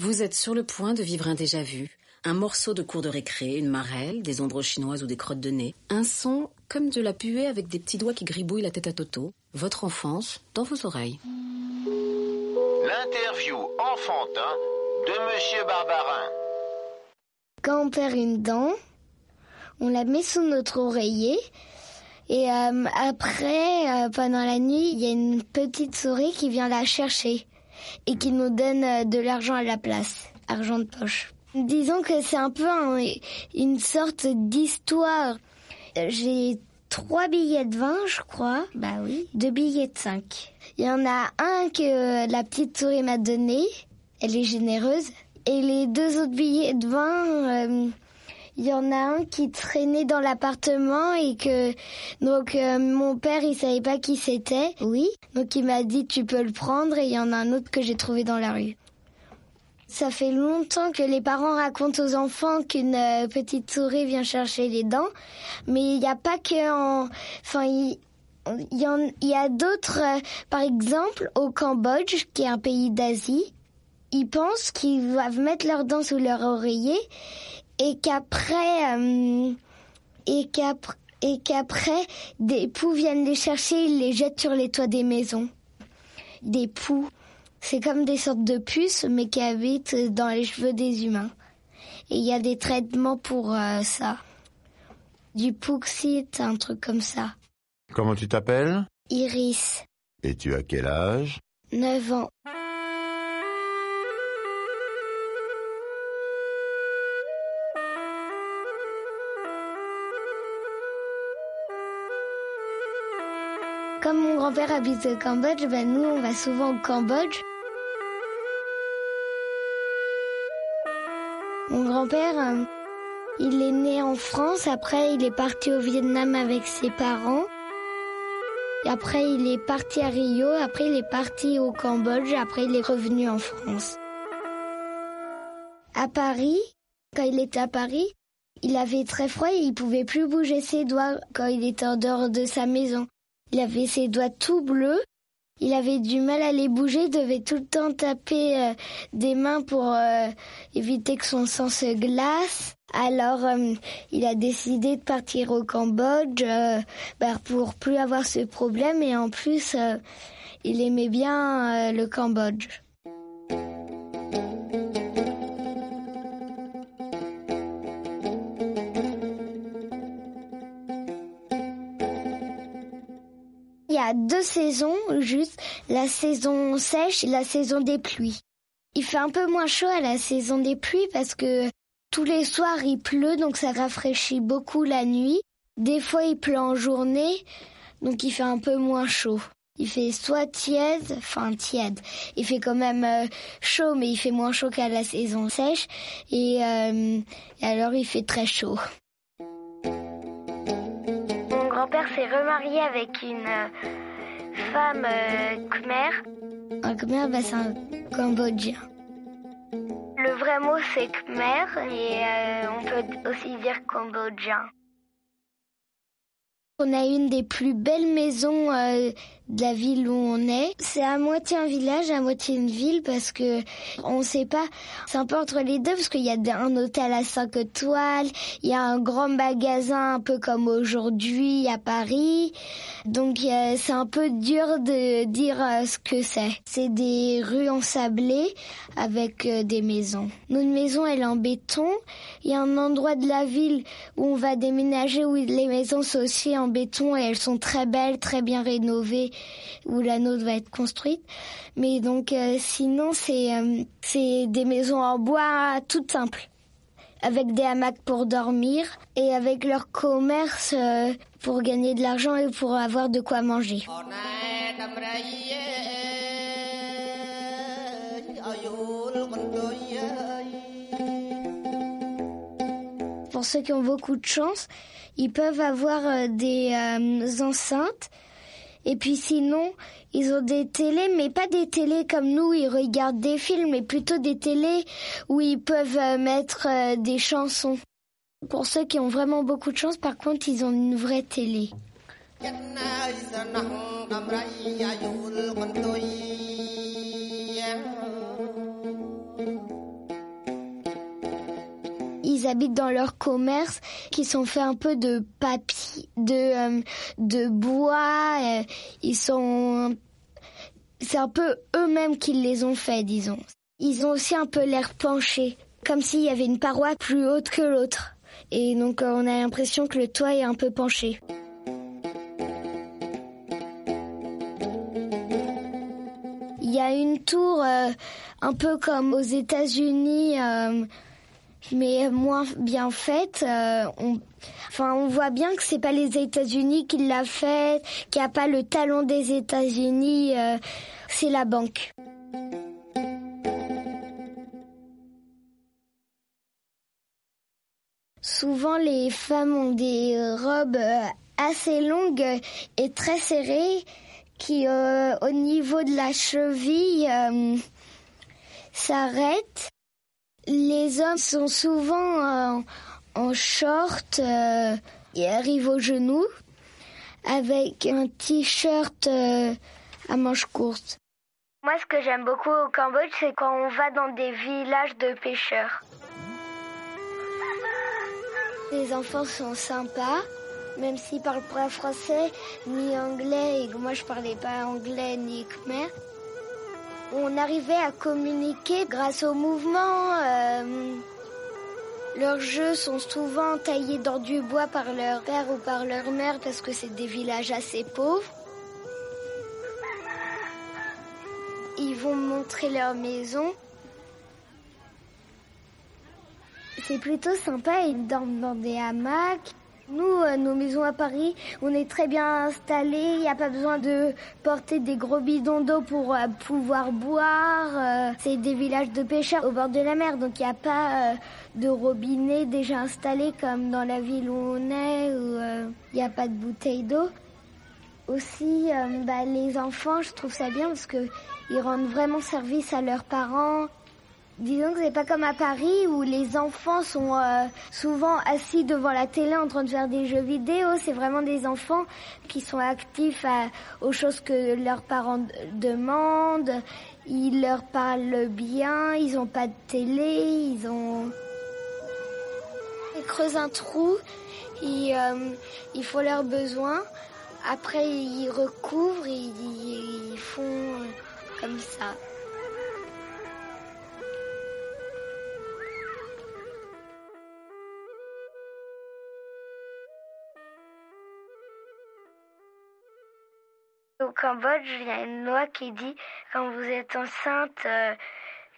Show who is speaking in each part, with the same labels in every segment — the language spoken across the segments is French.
Speaker 1: Vous êtes sur le point de vivre un déjà-vu. Un morceau de cours de récré, une marelle, des ombres chinoises ou des crottes de nez. Un son comme de la puée avec des petits doigts qui gribouillent la tête à Toto. Votre enfance dans vos oreilles.
Speaker 2: L'interview enfantin de Monsieur Barbarin.
Speaker 3: Quand on perd une dent, on la met sous notre oreiller. Et euh, après, euh, pendant la nuit, il y a une petite souris qui vient la chercher et qui nous donne euh, de l'argent à la place, argent de poche. Disons que c'est un peu un- une sorte d'histoire. J'ai trois billets de 20, je crois. Bah oui. Deux billets de 5. Il y en a un que la petite souris m'a donné. Elle est généreuse. Et les deux autres billets de 20, euh, il y en a un qui traînait dans l'appartement et que donc euh, mon père il savait pas qui c'était. Oui. Donc il m'a dit tu peux le prendre et il y en a un autre que j'ai trouvé dans la rue. Ça fait longtemps que les parents racontent aux enfants qu'une euh, petite souris vient chercher les dents, mais il n'y a pas que en... Enfin, il y, en- y a d'autres, euh, par exemple, au Cambodge, qui est un pays d'Asie, ils pensent qu'ils doivent mettre leurs dents sous leur oreiller et qu'après, euh, et qu'après, et qu'après, des poux viennent les chercher, ils les jettent sur les toits des maisons. Des poux. C'est comme des sortes de puces, mais qui habitent dans les cheveux des humains. Et il y a des traitements pour euh, ça. Du Pouxit, un truc comme ça.
Speaker 4: Comment tu t'appelles?
Speaker 3: Iris,
Speaker 4: Et tu as quel âge?
Speaker 3: 9 ans. Comme mon grand-père habite au Cambodge, ben nous on va souvent au Cambodge. Mon grand-père, euh, il est né en France, après il est parti au Vietnam avec ses parents. Après il est parti à Rio, après il est parti au Cambodge, après il est revenu en France. À Paris, quand il était à Paris, il avait très froid et il pouvait plus bouger ses doigts quand il était en dehors de sa maison. Il avait ses doigts tout bleus. Il avait du mal à les bouger, devait tout le temps taper euh, des mains pour euh, éviter que son sang se glace. Alors, euh, il a décidé de partir au Cambodge bah, pour plus avoir ce problème et en plus, il aimait bien le Cambodge. Deux saisons, juste la saison sèche et la saison des pluies. Il fait un peu moins chaud à la saison des pluies parce que tous les soirs il pleut, donc ça rafraîchit beaucoup la nuit. Des fois il pleut en journée, donc il fait un peu moins chaud. Il fait soit tiède, enfin tiède. Il fait quand même euh, chaud, mais il fait moins chaud qu'à la saison sèche. Et, euh, et alors il fait très chaud. Mon grand-père s'est remarié avec une euh, femme euh, khmer. Un khmer, bah, c'est un cambodgien. Le vrai mot c'est khmer et euh, on peut aussi dire cambodgien. On a une des plus belles maisons euh, de la ville où on est. C'est à moitié un village, à moitié une ville parce que on sait pas. C'est un peu entre les deux parce qu'il y a un hôtel à 5 étoiles, il y a un grand magasin un peu comme aujourd'hui à Paris. Donc euh, c'est un peu dur de dire euh, ce que c'est. C'est des rues ensablées avec euh, des maisons. Notre maison elle est en béton. Il y a un endroit de la ville où on va déménager où les maisons sont aussi en béton et elles sont très belles, très bien rénovées, où la nôtre va être construite. Mais donc euh, sinon c'est euh, c'est des maisons en bois toutes simples avec des hamacs pour dormir et avec leur commerce euh, pour gagner de l'argent et pour avoir de quoi manger. Pour ceux qui ont beaucoup de chance, ils peuvent avoir des enceintes. Et puis sinon, ils ont des télés, mais pas des télés comme nous, ils regardent des films, mais plutôt des télés où ils peuvent euh, mettre des chansons. Pour ceux qui ont vraiment beaucoup de chance, par contre, ils ont une vraie télé. Ils habitent dans leur commerce qui sont faits un peu de papier, de euh, de bois. Euh, ils sont, c'est un peu eux-mêmes qui les ont faits, disons. Ils ont aussi un peu l'air penché, comme s'il y avait une paroi plus haute que l'autre. Et donc euh, on a l'impression que le toit est un peu penché. Il y a une tour un peu comme aux États-Unis mais moins bien faite. Euh, on, enfin, on voit bien que c'est pas les États-Unis qui l'a fait, qu'il n'y a pas le talon des États-Unis. Euh, c'est la banque. Souvent, les femmes ont des robes euh, assez longues et très serrées qui, au niveau de la cheville, s'arrêtent les hommes sont souvent euh, en short euh, et arrivent aux genoux avec un t-shirt euh, à manches courtes. Moi, ce que j'aime beaucoup au Cambodge, c'est quand on va dans des villages de pêcheurs. Les enfants sont sympas, même s'ils parlent pas français ni anglais et que moi je parlais pas anglais ni khmer on arrivait à communiquer grâce au mouvement. Euh, leurs jeux sont souvent taillés dans du bois par leur père ou par leur mère parce que c'est des villages assez pauvres. Ils vont montrer leur maison. C'est plutôt sympa, ils dorment dans des hamacs. Nous, euh, nos maisons à Paris, on est très bien installés. Il n'y a pas besoin de porter des gros bidons d'eau pour euh, pouvoir boire. Euh, c'est des villages de pêcheurs au bord de la mer, donc il n'y a pas de robinet déjà installé comme dans la ville où on est, où il n'y a pas de bouteille d'eau. Aussi, bah, les enfants, je trouve ça bien parce qu'ils rendent vraiment service à leurs parents. Disons que c'est pas comme à Paris où les enfants sont euh, souvent assis devant la télé en train de faire des jeux vidéo. C'est vraiment des enfants qui sont actifs aux choses que leurs parents demandent. Ils leur parlent bien. Ils ont pas de télé. Ils ont ils creusent un trou. Ils, euh, ils font leurs besoins. Après ils recouvrent. ils font comme ça. Cambodge, il y a une loi qui dit quand vous êtes enceinte, euh,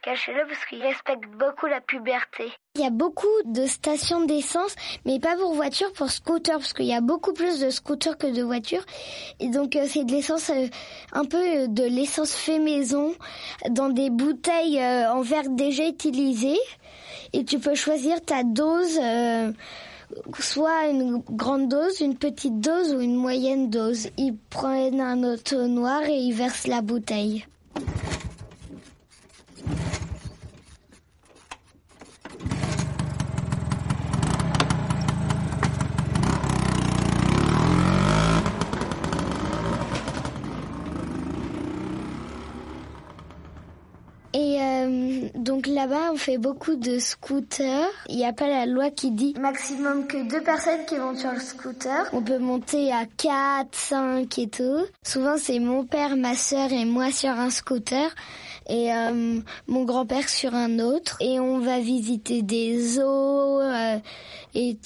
Speaker 3: cachez-le parce qu'ils respectent beaucoup la puberté. Il y a beaucoup de stations d'essence, mais pas pour voitures, pour scooters, parce qu'il y a beaucoup plus de scooters que de voitures. Et donc euh, c'est de l'essence, euh, un peu de l'essence fait maison, dans des bouteilles en verre déjà utilisées. Et tu peux choisir ta dose soit une grande dose, une petite dose ou une moyenne dose. Ils prennent un auto noir et ils versent la bouteille. Et euh, donc on fait beaucoup de scooters. Il n'y a pas la loi qui dit maximum que deux personnes qui vont sur le scooter. On peut monter à 4, 5 et tout. Souvent, c'est mon père, ma sœur et moi sur un scooter et euh, mon grand-père sur un autre. Et on va visiter des zoos et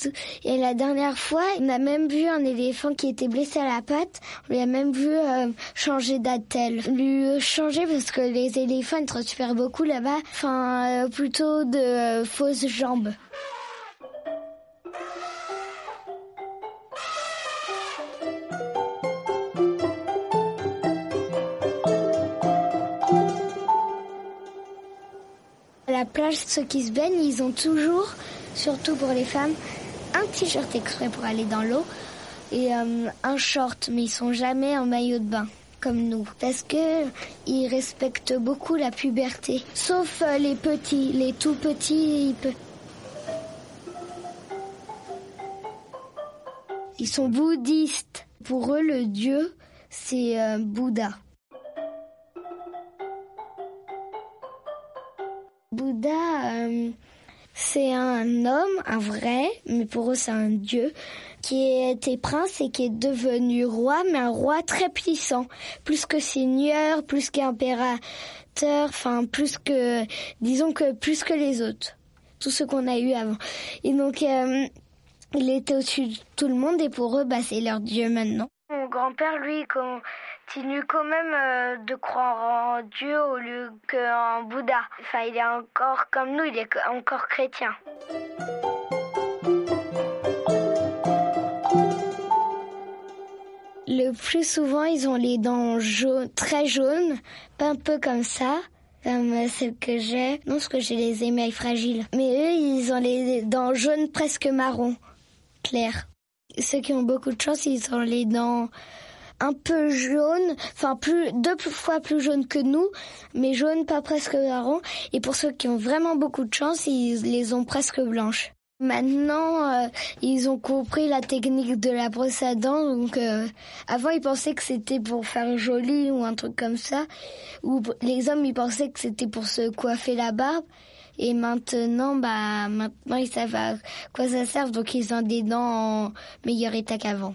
Speaker 3: la dernière fois, on a même vu un éléphant qui était blessé à la patte. On lui a même vu euh, changer d'attelle. Lui changer parce que les éléphants ils transfèrent beaucoup là-bas. Enfin, plutôt de fausses jambes. la plage, ceux qui se baignent, ils ont toujours, surtout pour les femmes, un t-shirt exprès pour aller dans l'eau et euh, un short, mais ils sont jamais en maillot de bain comme nous, parce que ils respectent beaucoup la puberté, sauf euh, les petits, les tout petits. Ils, ils sont bouddhistes. Pour eux, le dieu, c'est euh, Bouddha. Bouddha, un vrai, mais pour eux c'est un dieu, qui était prince et qui est devenu roi, mais un roi très puissant, plus que seigneur, plus qu'impérateur, enfin plus que, disons que plus que les autres, tout ce qu'on a eu avant. Et donc euh, il était au-dessus de tout le monde et pour eux, bah, c'est leur dieu maintenant. Mon grand-père, lui, continue quand même euh, de croire en Dieu au lieu qu'en Bouddha. Enfin, il est encore comme nous, il est encore chrétien. Le plus souvent, ils ont les dents jaunes, très jaunes, pas un peu comme ça, comme celles que j'ai. Non, parce que j'ai les émails fragiles. Mais eux, ils ont les dents jaunes presque marron, clair. Ceux qui ont beaucoup de chance, ils ont les dents un peu jaunes, enfin plus deux fois plus jaunes que nous, mais jaunes pas presque marron. Et pour ceux qui ont vraiment beaucoup de chance, ils les ont presque blanches. Maintenant, euh, ils ont compris la technique de la brosse à dents. Donc, euh, avant, ils pensaient que c'était pour faire joli ou un truc comme ça. Ou les hommes, ils pensaient que c'était pour se coiffer la barbe. Et maintenant, bah, maintenant, ils savent à quoi ça sert. Donc, ils ont des dents en meilleur état qu'avant.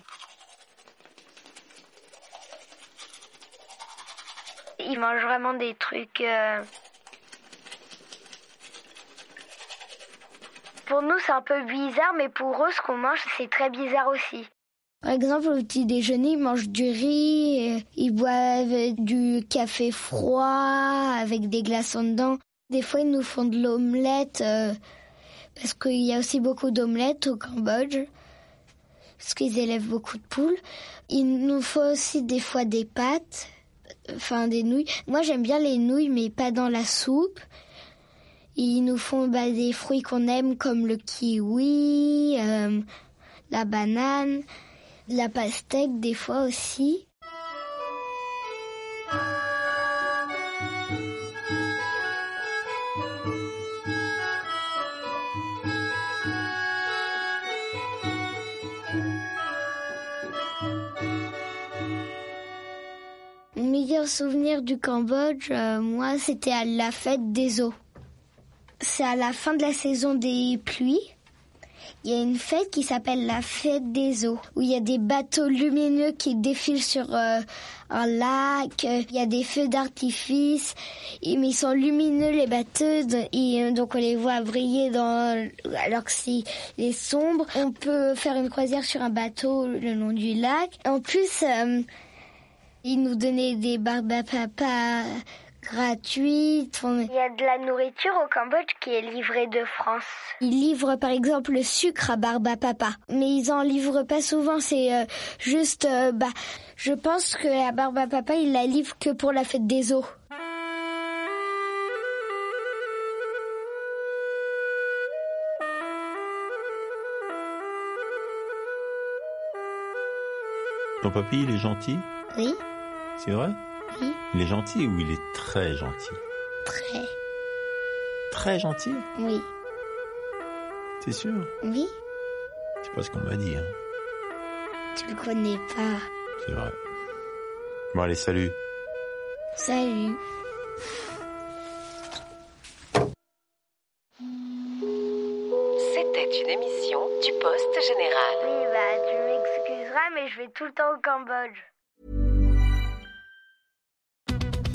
Speaker 3: Ils mangent vraiment des trucs. Euh, Pour nous, c'est un peu bizarre, mais pour eux, ce qu'on mange, c'est très bizarre aussi. Par exemple, au petit déjeuner, ils mangent du riz, ils boivent du café froid avec des glaçons dedans. Des fois, ils nous font de l'omelette, euh, parce qu'il y a aussi beaucoup d'omelettes au Cambodge, parce qu'ils élèvent beaucoup de poules. Il nous faut aussi des fois des pâtes, enfin des nouilles. Moi, j'aime bien les nouilles, mais pas dans la soupe. Ils nous font bah, des fruits qu'on aime comme le kiwi, euh, la banane, la pastèque des fois aussi. Mon meilleur souvenir du Cambodge, euh, moi, c'était à la fête des eaux c'est à la fin de la saison des pluies. Il y a une fête qui s'appelle la fête des eaux, où il y a des bateaux lumineux qui défilent sur euh, un lac. Il y a des feux d'artifice, mais ils sont lumineux les bateaux, euh, donc on les voit briller dans, alors que c'est sombre. On peut faire une croisière sur un bateau le long du lac. En plus, euh, ils nous donnaient des papa gratuite. Il y a de la nourriture au Cambodge qui est livrée de France. Ils livrent par exemple le sucre à Barba Papa, mais ils en livrent pas souvent. C'est euh, juste, euh, bah, je pense que la Barba Papa, il la livre que pour la fête des eaux.
Speaker 4: Ton papy, il est gentil?
Speaker 3: Oui.
Speaker 4: C'est vrai? Il est gentil ou il est très gentil?
Speaker 3: Très.
Speaker 4: Très gentil?
Speaker 3: Oui.
Speaker 4: T'es sûr?
Speaker 3: Oui.
Speaker 4: C'est pas ce qu'on m'a dit. Hein.
Speaker 3: Tu le connais pas.
Speaker 4: C'est vrai. Bon allez, salut.
Speaker 3: Salut.
Speaker 5: C'était une émission du Poste Général.
Speaker 3: Oui, bah tu m'excuseras, mais je vais tout le temps au Cambodge.